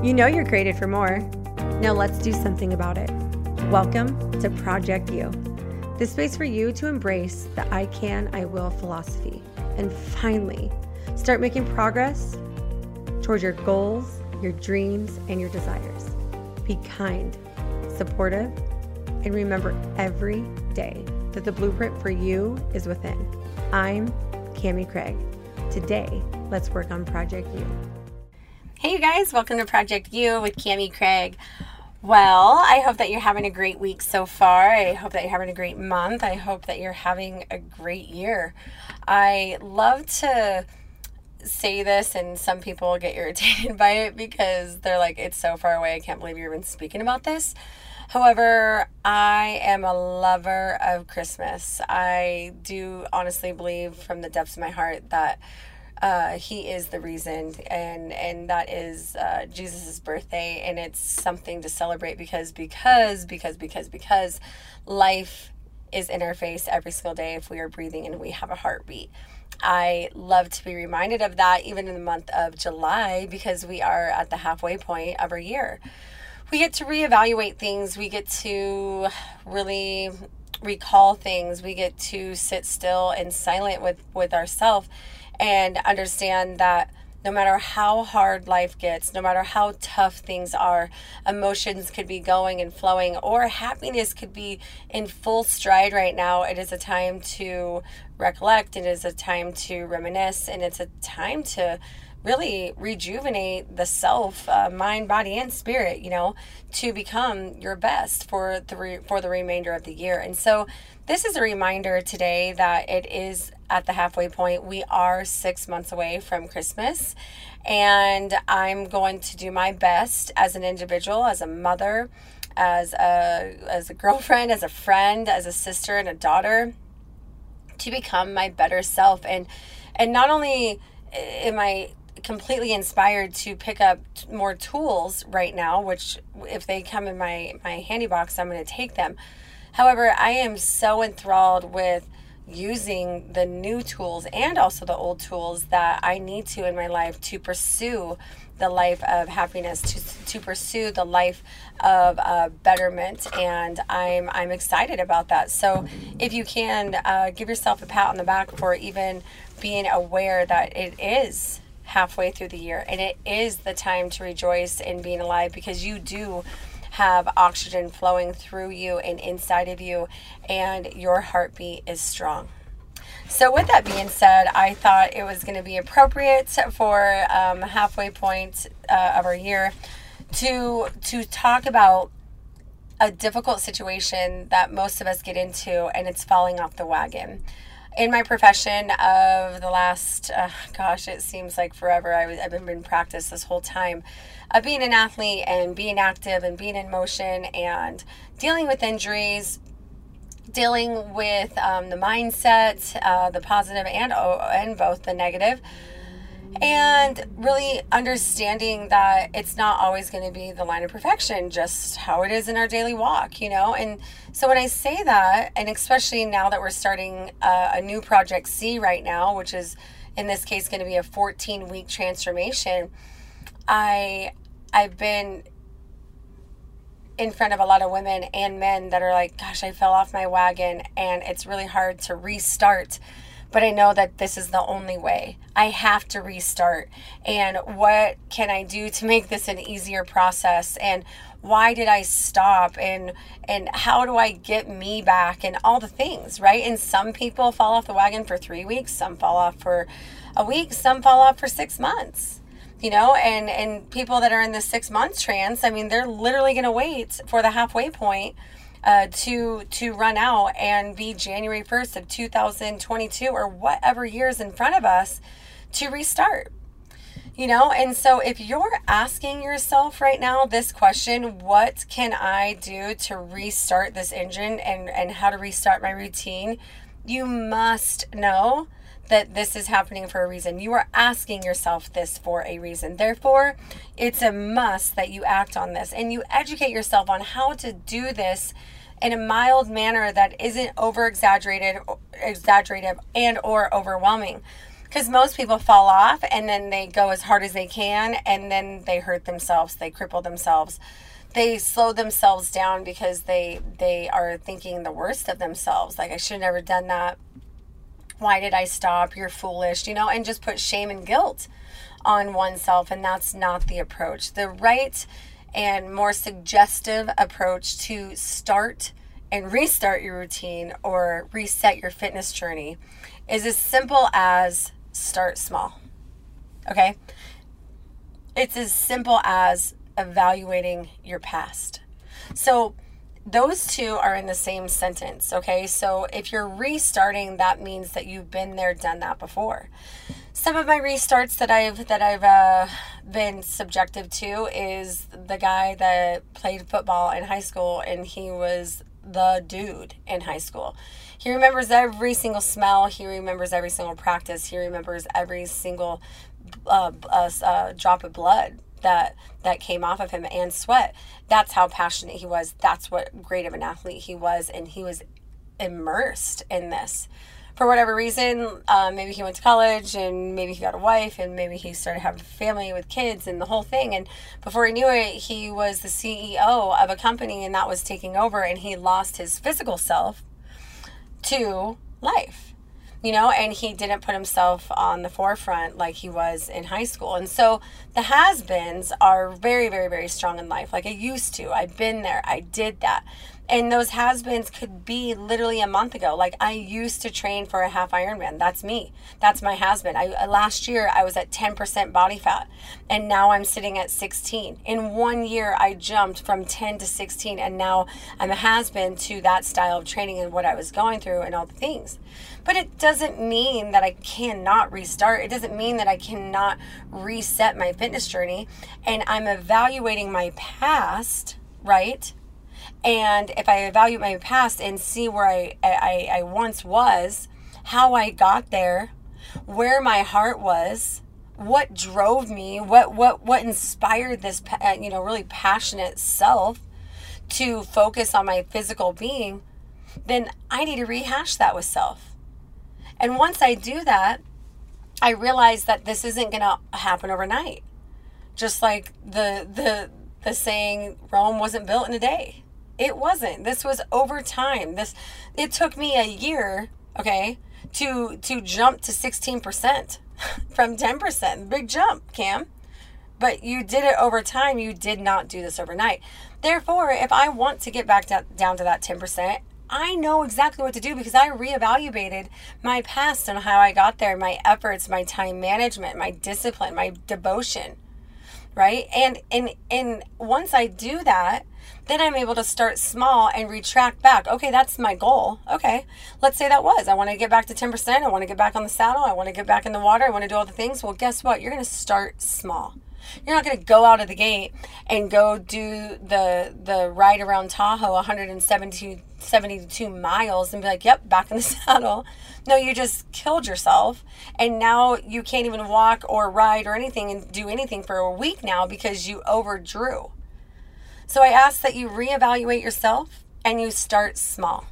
You know you're created for more. Now let's do something about it. Welcome to Project You, the space for you to embrace the I can, I will philosophy and finally start making progress towards your goals, your dreams, and your desires. Be kind, supportive, and remember every day that the blueprint for you is within. I'm Cami Craig. Today, let's work on Project You. Hey, you guys, welcome to Project You with Cami Craig. Well, I hope that you're having a great week so far. I hope that you're having a great month. I hope that you're having a great year. I love to say this, and some people get irritated by it because they're like, it's so far away. I can't believe you're even speaking about this. However, I am a lover of Christmas. I do honestly believe from the depths of my heart that uh, he is the reason, and and that is uh, Jesus's birthday, and it's something to celebrate because because because because because life is in our face every single day if we are breathing and we have a heartbeat. I love to be reminded of that even in the month of July because we are at the halfway point of our year. We get to reevaluate things, we get to really recall things, we get to sit still and silent with with ourselves and understand that no matter how hard life gets, no matter how tough things are, emotions could be going and flowing, or happiness could be in full stride right now. It is a time to recollect, it is a time to reminisce, and it's a time to really rejuvenate the self, uh, mind, body, and spirit. You know, to become your best for the re- for the remainder of the year. And so, this is a reminder today that it is at the halfway point. We are six months away from Christmas, and I'm going to do my best as an individual, as a mother, as a as a girlfriend, as a friend, as a sister and a daughter, to become my better self. And and not only am I completely inspired to pick up more tools right now, which if they come in my my handy box, I'm going to take them. However, I am so enthralled with using the new tools and also the old tools that I need to in my life to pursue the life of happiness to, to pursue the life of uh, betterment and I'm I'm excited about that. So if you can uh, give yourself a pat on the back for even being aware that it is halfway through the year and it is the time to rejoice in being alive because you do have oxygen flowing through you and inside of you, and your heartbeat is strong. So, with that being said, I thought it was going to be appropriate for um, halfway point uh, of our year to to talk about a difficult situation that most of us get into, and it's falling off the wagon. In my profession of the last, uh, gosh, it seems like forever. I've been in practice this whole time of being an athlete and being active and being in motion and dealing with injuries, dealing with um, the mindset, uh, the positive and and both the negative, and really understanding that it's not always going to be the line of perfection, just how it is in our daily walk, you know. And so when I say that, and especially now that we're starting a, a new project C right now, which is in this case going to be a 14 week transformation I I've been in front of a lot of women and men that are like, gosh, I fell off my wagon and it's really hard to restart. But I know that this is the only way. I have to restart. And what can I do to make this an easier process? And why did I stop? And and how do I get me back? And all the things, right? And some people fall off the wagon for three weeks, some fall off for a week, some fall off for six months you know and and people that are in the six months trance i mean they're literally going to wait for the halfway point uh, to to run out and be january 1st of 2022 or whatever years in front of us to restart you know? And so if you're asking yourself right now this question what can i do to restart this engine and and how to restart my routine? You must know that this is happening for a reason. You are asking yourself this for a reason. Therefore, it's a must that you act on this and you educate yourself on how to do this in a mild manner that isn't over exaggerated and or overwhelming Because most people fall off and then they go as hard as they can and then they hurt themselves, they cripple themselves. They slow themselves down because they they are thinking the worst of themselves. Like I should have never done that. Why did I stop? You're foolish, you know, and just put shame and guilt on oneself and that's not the approach. The right and more suggestive approach to start and restart your routine or reset your fitness journey is as simple as start small. Okay? It's as simple as evaluating your past. So, those two are in the same sentence, okay? So, if you're restarting, that means that you've been there, done that before. Some of my restarts that I've that I've uh, been subjective to is the guy that played football in high school, and he was the dude in high school. He remembers every single smell. He remembers every single practice. He remembers every single uh, uh, uh, drop of blood that that came off of him and sweat. That's how passionate he was. That's what great of an athlete he was, and he was immersed in this. For whatever reason, uh, maybe he went to college and maybe he got a wife and maybe he started having family with kids and the whole thing. And before he knew it, he was the CEO of a company and that was taking over and he lost his physical self to life you know, and he didn't put himself on the forefront like he was in high school. And so the has beens are very, very, very strong in life. Like I used to. I've been there. I did that. And those has beens could be literally a month ago. Like I used to train for a half Ironman. That's me. That's my has been. I uh, last year I was at 10% body fat and now I'm sitting at 16. In one year I jumped from 10 to 16 and now I'm a has been to that style of training and what I was going through and all the things. But it doesn't mean that I cannot restart. It doesn't mean that I cannot reset my fitness journey and I'm evaluating my past, right? And if I evaluate my past and see where I, I, I once was, how I got there, where my heart was, what drove me, what what what inspired this uh, you know really passionate self to focus on my physical being, then I need to rehash that with self. And once I do that, I realize that this isn't going to happen overnight. Just like the the the saying Rome wasn't built in a day. It wasn't. This was over time. This it took me a year, okay, to to jump to 16% from 10%. Big jump, Cam. But you did it over time. You did not do this overnight. Therefore, if I want to get back to, down to that 10%, I know exactly what to do because I reevaluated my past and how I got there, my efforts, my time management, my discipline, my devotion, right? And and and once I do that, then I'm able to start small and retract back. Okay, that's my goal. Okay, let's say that was. I want to get back to 10%. I want to get back on the saddle. I want to get back in the water. I want to do all the things. Well, guess what? You're going to start small. You're not going to go out of the gate and go do the the ride around Tahoe 172 72 miles and be like, "Yep, back in the saddle." No, you just killed yourself and now you can't even walk or ride or anything and do anything for a week now because you overdrew. So I ask that you reevaluate yourself and you start small.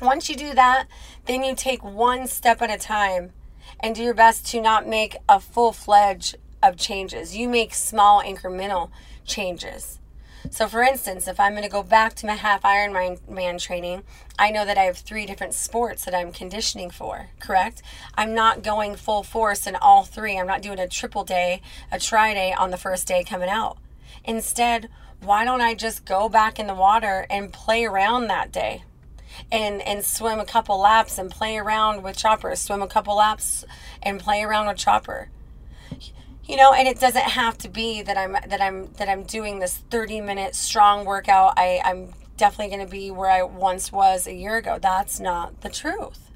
Once you do that, then you take one step at a time and do your best to not make a full fledged of changes. You make small incremental changes. So, for instance, if I'm going to go back to my half Ironman training, I know that I have three different sports that I'm conditioning for, correct? I'm not going full force in all three. I'm not doing a triple day, a tri day on the first day coming out. Instead, why don't I just go back in the water and play around that day? And, and swim a couple laps and play around with chopper, swim a couple laps and play around with chopper. You know, and it doesn't have to be that I'm that I'm that I'm doing this 30 minute strong workout. I, I'm definitely gonna be where I once was a year ago. That's not the truth.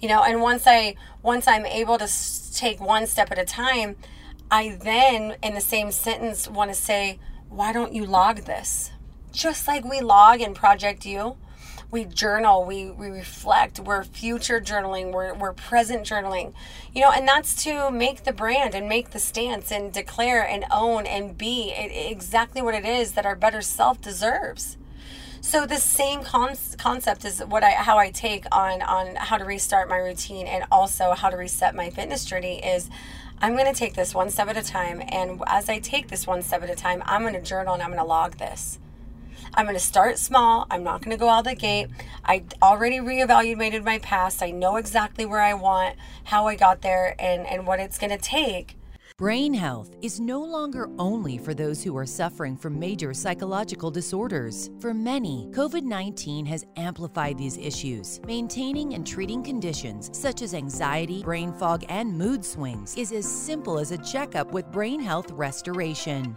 You know, and once I once I'm able to take one step at a time, I then in the same sentence want to say, why don't you log this? Just like we log in Project You, we journal, we, we reflect, we're future journaling, we're, we're present journaling, you know, and that's to make the brand and make the stance and declare and own and be exactly what it is that our better self deserves. So the same con- concept is what I how I take on on how to restart my routine and also how to reset my fitness journey is I'm going to take this one step at a time and as I take this one step at a time, I'm going to journal and I'm going to log this. I'm going to start small. I'm not going to go out the gate. I already reevaluated my past. I know exactly where I want, how I got there, and, and what it's going to take. Brain health is no longer only for those who are suffering from major psychological disorders. For many, COVID 19 has amplified these issues. Maintaining and treating conditions such as anxiety, brain fog, and mood swings is as simple as a checkup with brain health restoration.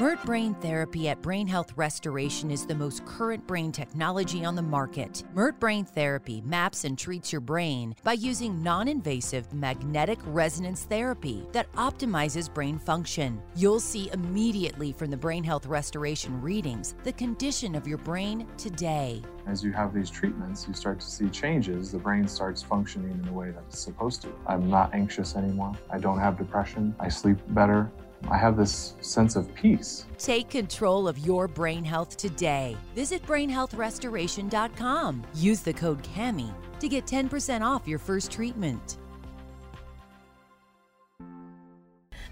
MeRT Brain Therapy at Brain Health Restoration is the most current brain technology on the market. MeRT Brain Therapy maps and treats your brain by using non invasive magnetic resonance therapy that optimizes brain function. You'll see immediately from the Brain Health Restoration readings the condition of your brain today. As you have these treatments, you start to see changes. The brain starts functioning in the way that it's supposed to. I'm not anxious anymore. I don't have depression. I sleep better. I have this sense of peace. Take control of your brain health today. Visit brainhealthrestoration.com. Use the code CAMI to get 10% off your first treatment.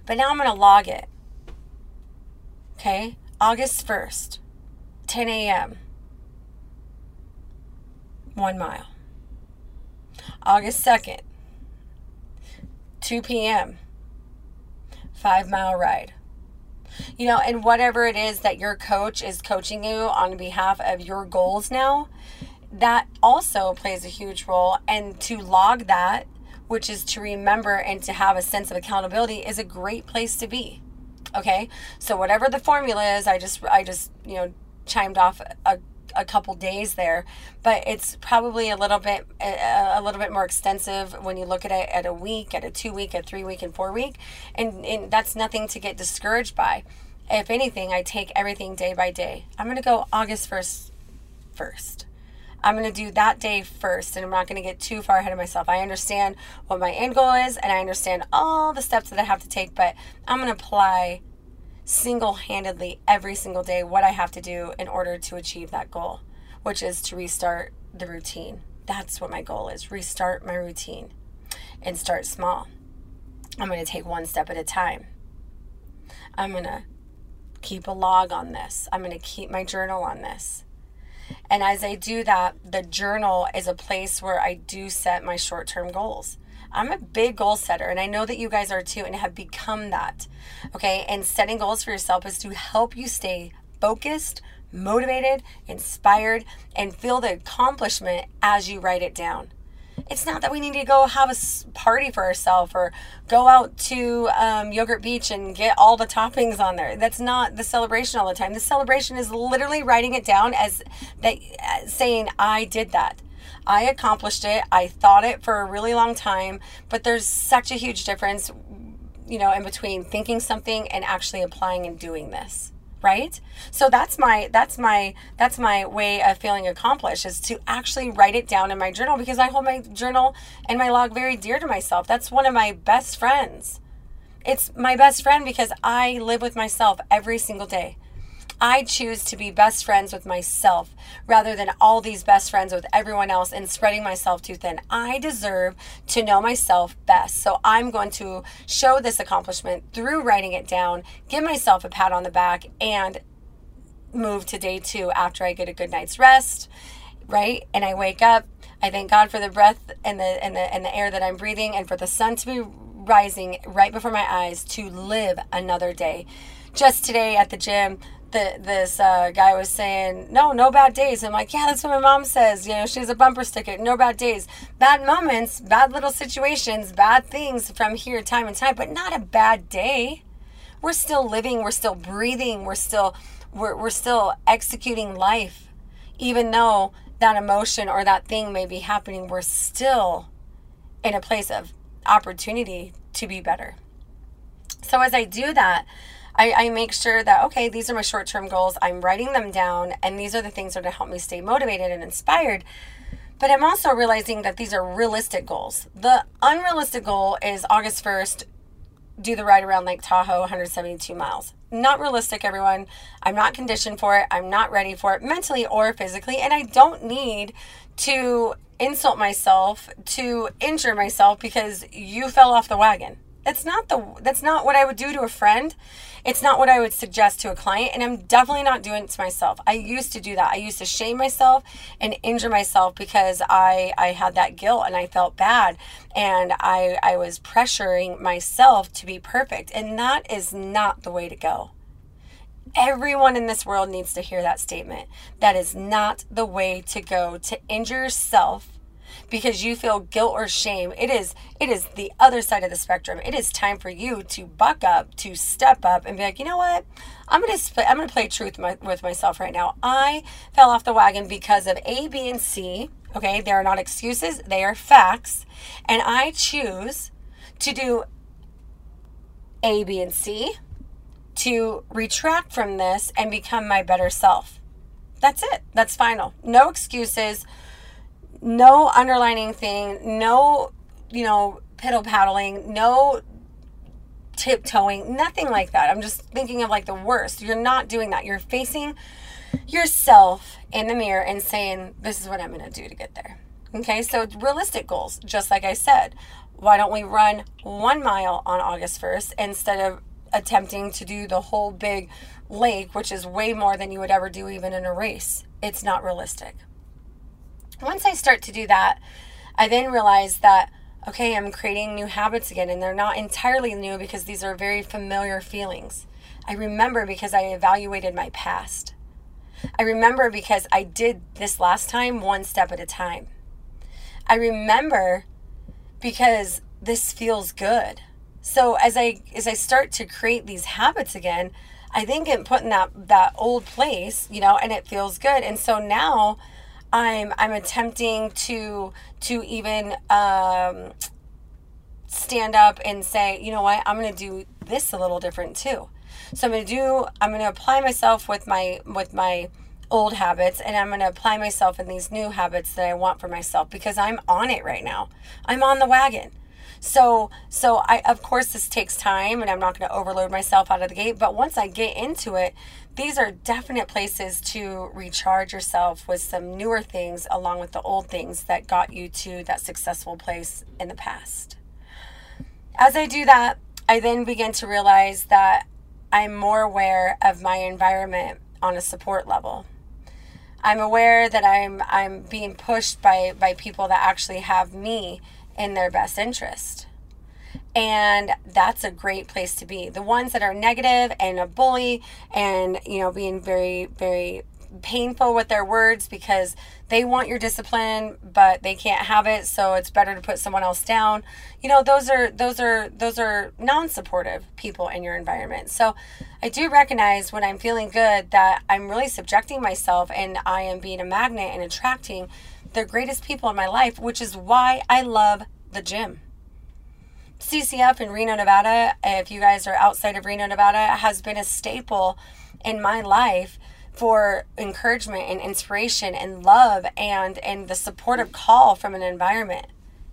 But now I'm going to log it. Okay? August 1st, 10 a.m., one mile. August 2nd, 2 p.m., five mile ride. You know, and whatever it is that your coach is coaching you on behalf of your goals now, that also plays a huge role. And to log that, which is to remember and to have a sense of accountability, is a great place to be. Okay. So whatever the formula is, I just, I just, you know, chimed off a a couple days there, but it's probably a little bit a, a, little bit more extensive when you look at it at a week, at a two week, a three week, and four week, and, and that's nothing to get discouraged by. If anything, I take everything day by day. I'm gonna go August first first. I'm going to do that day first, and I'm not going to get too far ahead of myself. I understand what my end goal is, and I understand all the steps that I have to take, but I'm going to apply single handedly every single day what I have to do in order to achieve that goal, which is to restart the routine. That's what my goal is restart my routine and start small. I'm going to take one step at a time. I'm going to keep a log on this. I'm going to keep my journal on this. And as I do that, the journal is a place where I do set my short term goals. I'm a big goal setter, and I know that you guys are too, and have become that. Okay. And setting goals for yourself is to help you stay focused, motivated, inspired, and feel the accomplishment as you write it down. It's not that we need to go have a party for ourselves or go out to um, Yogurt Beach and get all the toppings on there. That's not the celebration all the time. The celebration is literally writing it down as that, saying, "I did that." I accomplished it. I thought it for a really long time, but there's such a huge difference, you know, in between thinking something and actually applying and doing this right? So that's my that's my that's my way of feeling accomplished is to actually write it down in my journal because i hold my journal and my log very dear to myself. That's one of my best friends. It's my best friend because i live with myself every single day I choose to be best friends with myself rather than all these best friends with everyone else and spreading myself too thin. I deserve to know myself best. So I'm going to show this accomplishment through writing it down, give myself a pat on the back, and move to day two after I get a good night's rest, right? And I wake up. I thank God for the breath and the and the and the air that I'm breathing and for the sun to be rising right before my eyes to live another day. Just today at the gym, the, this uh, guy was saying, no, no bad days. I'm like, yeah, that's what my mom says. You know, she has a bumper sticker, no bad days. Bad moments, bad little situations, bad things from here, time and time, but not a bad day. We're still living, we're still breathing, we're still, we're, we're still executing life. Even though that emotion or that thing may be happening, we're still in a place of opportunity to be better. So as I do that, I, I make sure that, okay, these are my short term goals. I'm writing them down, and these are the things that are going to help me stay motivated and inspired. But I'm also realizing that these are realistic goals. The unrealistic goal is August 1st, do the ride around Lake Tahoe 172 miles. Not realistic, everyone. I'm not conditioned for it. I'm not ready for it mentally or physically. And I don't need to insult myself, to injure myself because you fell off the wagon. That's not the that's not what I would do to a friend. It's not what I would suggest to a client and I'm definitely not doing it to myself. I used to do that. I used to shame myself and injure myself because I I had that guilt and I felt bad and I I was pressuring myself to be perfect and that is not the way to go. Everyone in this world needs to hear that statement. That is not the way to go to injure yourself because you feel guilt or shame. It is it is the other side of the spectrum. It is time for you to buck up, to step up and be like, "You know what? I'm going to I'm going to play truth my, with myself right now. I fell off the wagon because of A, B, and C. Okay, they are not excuses, they are facts, and I choose to do A, B, and C to retract from this and become my better self. That's it. That's final. No excuses no underlining thing, no, you know, piddle paddling, no tiptoeing, nothing like that. I'm just thinking of like the worst. You're not doing that. You're facing yourself in the mirror and saying, This is what I'm going to do to get there. Okay, so realistic goals, just like I said. Why don't we run one mile on August 1st instead of attempting to do the whole big lake, which is way more than you would ever do even in a race? It's not realistic once I start to do that, I then realize that, okay, I'm creating new habits again, and they're not entirely new because these are very familiar feelings. I remember because I evaluated my past. I remember because I did this last time one step at a time. I remember because this feels good. So as I as I start to create these habits again, I then get put in that that old place, you know, and it feels good. And so now I'm I'm attempting to to even um, stand up and say, you know what, I'm going to do this a little different too. So I'm going to do I'm going to apply myself with my with my old habits and I'm going to apply myself in these new habits that I want for myself because I'm on it right now. I'm on the wagon. So so I of course this takes time and I'm not going to overload myself out of the gate, but once I get into it, these are definite places to recharge yourself with some newer things along with the old things that got you to that successful place in the past. As I do that, I then begin to realize that I'm more aware of my environment on a support level. I'm aware that I'm I'm being pushed by by people that actually have me in their best interest. And that's a great place to be. The ones that are negative and a bully and, you know, being very, very painful with their words because they want your discipline but they can't have it. So it's better to put someone else down. You know those are those are those are non-supportive people in your environment. So i do recognize when i'm feeling good that i'm really subjecting myself and i am being a magnet and attracting the greatest people in my life which is why i love the gym CCF in Reno, Nevada, if you guys are outside of Reno, Nevada, has been a staple in my life for encouragement and inspiration and love and and the supportive call from an environment.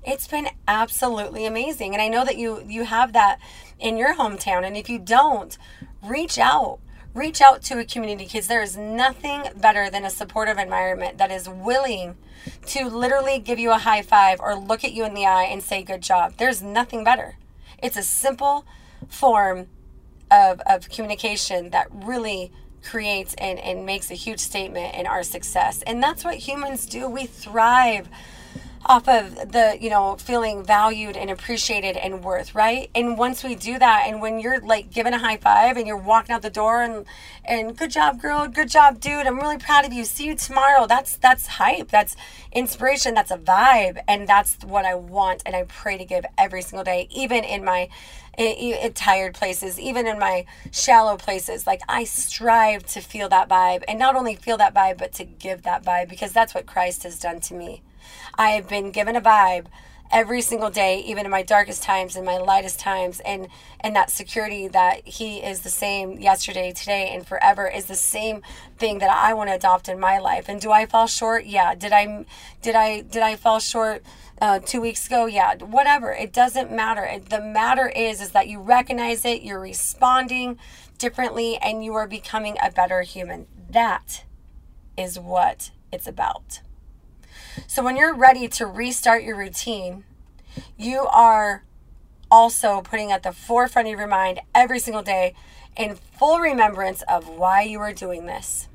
It's been absolutely amazing. And I know that you you have that in your hometown and if you don't, reach out reach out to a community because there is nothing better than a supportive environment that is willing to literally give you a high five or look at you in the eye and say good job. There's nothing better. It's a simple form of, of communication that really creates and, and makes a huge statement in our success. And that's what humans do. We thrive off of the you know feeling valued and appreciated and worth right? And once we do that and when you're like given a high five and you're walking out the door and and good job girl. Good job dude. I'm really proud of you. See you tomorrow. That's that's hype. That's inspiration. That's a vibe. And that's what i want. And i pray to give every single day even in my it, tired places, even in my shallow places. Like I strive to feel that vibe. And not only feel that vibe, but to give that vibe because that's what Christ has done to me. I have been given a vibe every single day, even in my darkest times and my lightest times, and and that security that He is the same yesterday, today, and forever is the same thing that I want to adopt in my life. And do I fall short? Yeah. Did I did I did I fall short? Uh, two weeks ago yeah whatever it doesn't matter the matter is is that you recognize it you're responding differently and you are becoming a better human that is what it's about so when you're ready to restart your routine, you are also putting at the forefront of your mind every single day in full remembrance of why you are doing this.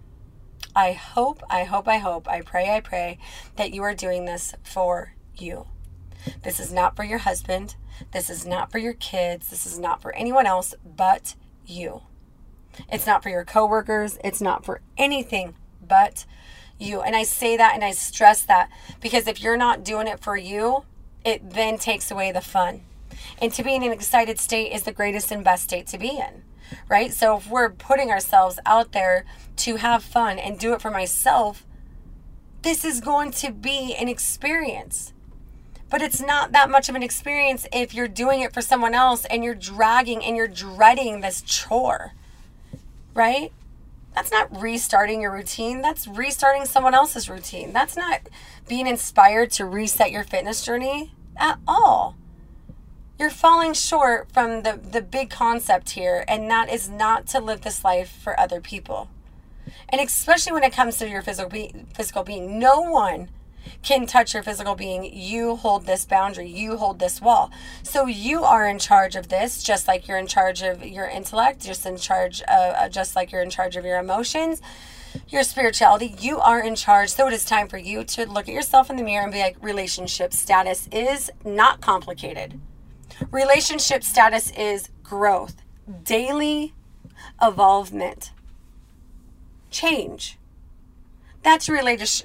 I hope, I hope, I hope, I pray, I pray that you are doing this for you. This is not for your husband. This is not for your kids. This is not for anyone else but you. It's not for your coworkers. It's not for anything but you. And I say that and I stress that because if you're not doing it for you, it then takes away the fun. And to be in an excited state is the greatest and best state to be in, right? So if we're putting ourselves out there to have fun and do it for myself, this is going to be an experience. But it's not that much of an experience if you're doing it for someone else and you're dragging and you're dreading this chore, right? That's not restarting your routine. That's restarting someone else's routine. That's not being inspired to reset your fitness journey at all. You're falling short from the, the big concept here, and that is not to live this life for other people. And especially when it comes to your physical, be- physical being, no one can touch your physical being. You hold this boundary, you hold this wall. So you are in charge of this, just like you're in charge of your intellect, just in charge, of, uh, just like you're in charge of your emotions, your spirituality. You are in charge. So it is time for you to look at yourself in the mirror and be like, relationship status is not complicated. Relationship status is growth, daily evolvement, change that's your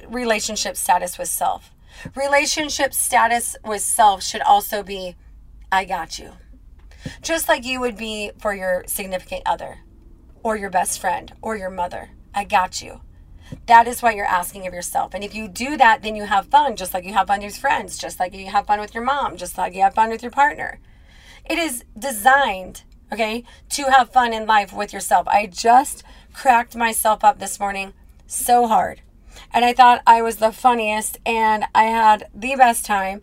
relationship status with self. Relationship status with self should also be I got you. Just like you would be for your significant other or your best friend or your mother. I got you. That is what you're asking of yourself. And if you do that, then you have fun, just like you have fun with friends, just like you have fun with your mom, just like you have fun with your partner. It is designed, okay, to have fun in life with yourself. I just cracked myself up this morning so hard and I thought I was the funniest and I had the best time.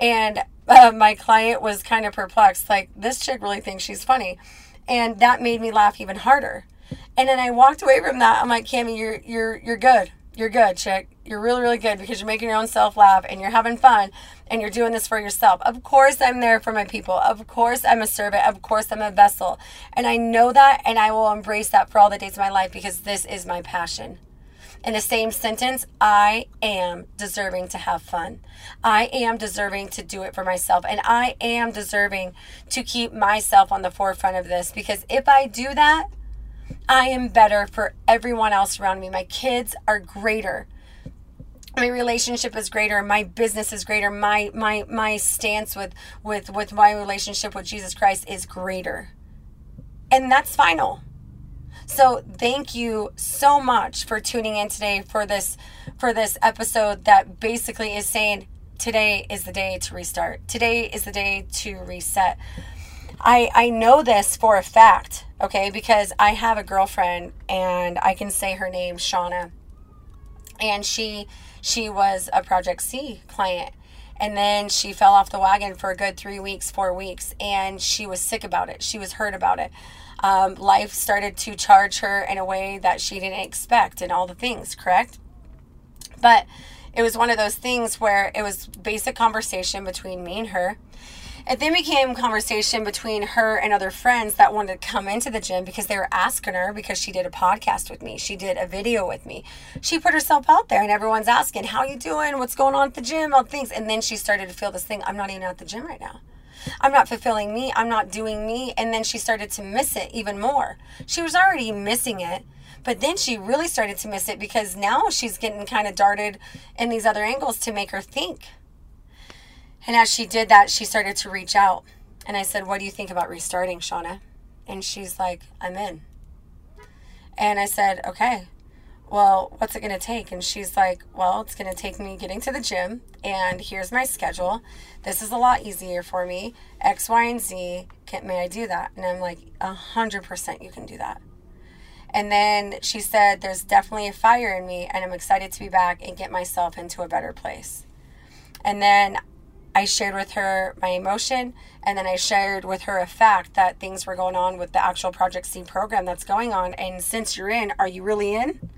And uh, my client was kind of perplexed, like, this chick really thinks she's funny. And that made me laugh even harder. And then I walked away from that. I'm like, Cami, you're you're you're good. You're good, chick. You're really, really good because you're making your own self laugh and you're having fun and you're doing this for yourself. Of course, I'm there for my people. Of course, I'm a servant. Of course, I'm a vessel. And I know that and I will embrace that for all the days of my life because this is my passion in the same sentence, I am deserving to have fun. I am deserving to do it for myself. And I am deserving to keep myself on the forefront of this because if I do that, I am better for everyone else around me. My kids are greater. My relationship is greater. My business is greater. My my my stance with with with my relationship with Jesus Christ is greater. And that's final. So thank you so much for tuning in today for this for this episode that basically is saying today is the day to restart. Today is the day to reset. I I know this for a fact, okay? Because I have a girlfriend and I can say her name, Shauna. And she she was a Project C client and then she fell off the wagon for a good three weeks, four weeks, and she was sick about it. She was hurt about it um, life started to charge her in a way that she didn't expect and all the things, correct? But it was one of those things where it was basic conversation between me and her. It then became conversation between her and other friends that wanted to come into the gym because they were asking her because she did a podcast with me. She did a video with me. She put herself out there and everyone's asking, How you doing? What's going on at the gym? All things. And then she started to feel this thing, I'm not even at the gym right now. I'm not fulfilling me. I'm not doing me. And then she started to miss it even more. She was already missing it. But then she really started to miss it because now she's getting kind of darted in these other angles to make her think. And as she did that, she started to reach out. And I said, What do you think about restarting, Shauna? And she's like, I'm in. And I said, Okay, well, what's it going to take? And she's like, well, it's going to take me getting to the gym, and here's my schedule. This is a lot easier for me. X, Y, and Z. Can, may I do that? And I'm like, a hundred percent, you can do that. And then she said, there's definitely a fire in me, and I'm excited to be back and get myself into a better place. And then I shared with her my emotion, and then I shared with her a fact that things were going on with the actual Project C program that's going on. And since you're in, are you really in?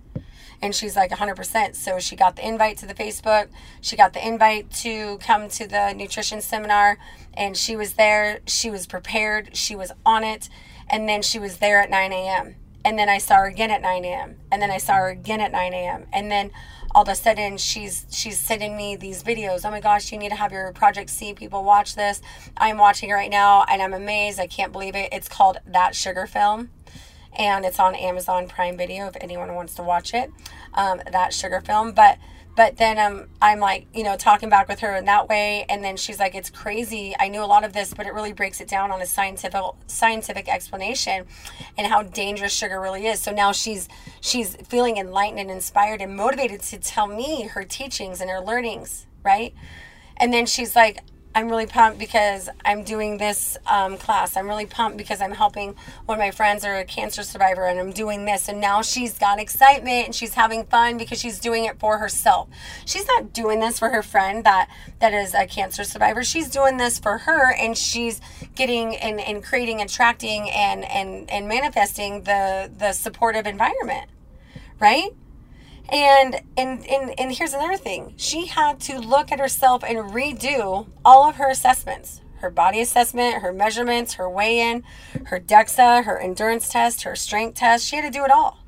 And she's like 100%. So she got the invite to the Facebook. She got the invite to come to the nutrition seminar. And she was there. She was prepared. She was on it. And then she was there at 9 a.m. And then I saw her again at 9 a.m. And then I saw her again at 9 a.m. And then all of a sudden she's she's sending me these videos. Oh my gosh, you need to have your Project C people watch this. I'm watching it right now and I'm amazed. I can't believe it. It's called That Sugar Film and it's on Amazon Prime Video if anyone wants to watch it. Um, that sugar film, but but then um, I'm like, you know, talking back with her in that way, and then she's like, "It's crazy. I knew a lot of this, but it really breaks it down on a scientific scientific explanation, and how dangerous sugar really is." So now she's she's feeling enlightened and inspired and motivated to tell me her teachings and her learnings, right? And then she's like, I'm really pumped because I'm doing this um, class. I'm really pumped because I'm helping one of my friends or a cancer survivor and I'm doing this. And now she's got excitement and she's having fun because she's doing it for herself. She's not doing this for her friend that, that is a cancer survivor. She's doing this for her and she's getting and, and creating, attracting and, and, and manifesting the, the supportive environment, right? And, and and and here's another thing. She had to look at herself and redo all of her assessments. Her body assessment, her measurements, her weigh-in, her DEXA, her endurance test, her strength test. She had to do it all.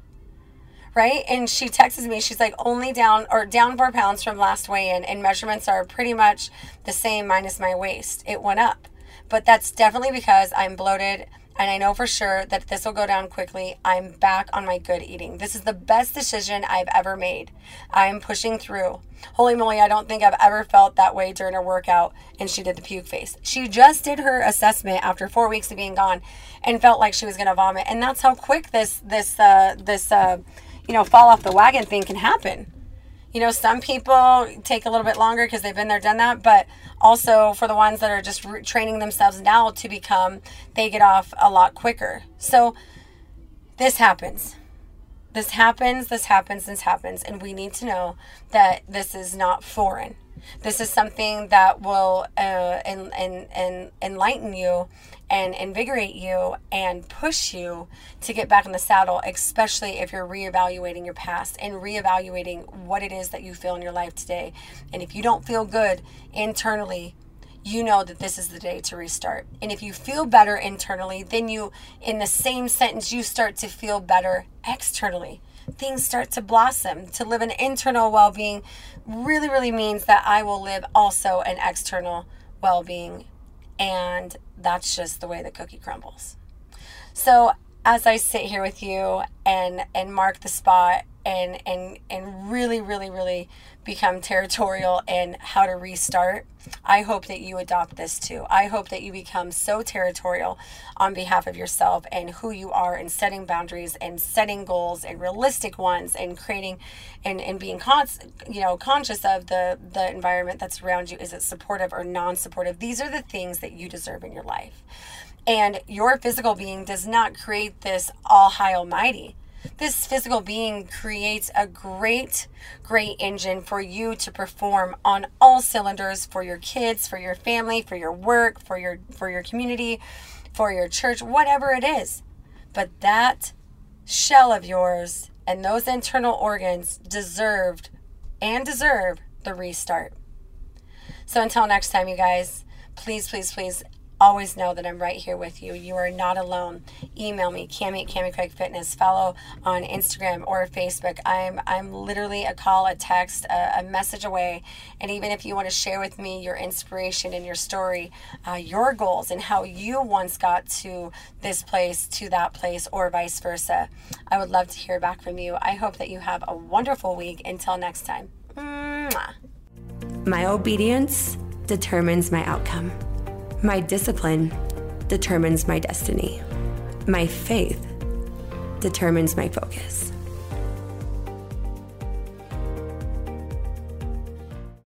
Right? And she texts me, she's like, only down or down four pounds from last weigh-in, and measurements are pretty much the same minus my waist. It went up. But that's definitely because I'm bloated and I know for sure that this will go down quickly. I'm back on my good eating. This is the best decision I've ever made. I'm pushing through. Holy moly, I don't think I've ever felt that way during a workout. And she did the puke face. She just did her assessment after four weeks of being gone and felt like she was to vomit. And that's how quick this, this, uh, this, uh, you know, fall off the wagon thing can happen. You know, some people take a little bit longer because they've been there, done that, but also for the ones that are just re- training themselves now to become, they get off a lot quicker. So this happens. This happens, this happens, this happens, and we need to know that this is not foreign. This is something that will uh, en- en- en- enlighten you and invigorate you and push you to get back in the saddle, especially if you're reevaluating your past and reevaluating what it is that you feel in your life today. And if you don't feel good internally, you know that this is the day to restart. And if you feel better internally, then you, in the same sentence, you start to feel better externally. Things start to blossom. To live an internal well being really, really means that I will live also an external well being. And that's just the way the cookie crumbles. So as I sit here with you and and mark the spot and and and really really really become territorial and how to restart i hope that you adopt this too. I hope that you become so territorial on behalf of yourself and who you are and setting boundaries and setting goals and realistic ones and creating and, and being con- you know conscious of the the environment that's around you. Is it supportive or non-supportive? These are the things that you deserve in your life. And your physical being does not create this all high almighty this physical being creates a great, great engine for you to perform on all cylinders for your kids, for your family, for your work, for your for your community, for your church, whatever it is. But that shell of yours and those internal organs deserved and deserve the restart. So until next time, you guys, please, please, please always know that I'm right here with you. You are not alone. Email me, Cami at Cami Craig Fitness. Follow on Instagram or Facebook. I'm I'm literally a call, a text, a, a message away. And even if you want to share with me your inspiration and your story, uh, your goals, and how you once got to this place, to that place, or vice versa, I would love to hear back from you. I hope that you have a wonderful week. Until next time. Mwah. My obedience determines my outcome. My discipline determines my destiny. My faith determines my focus.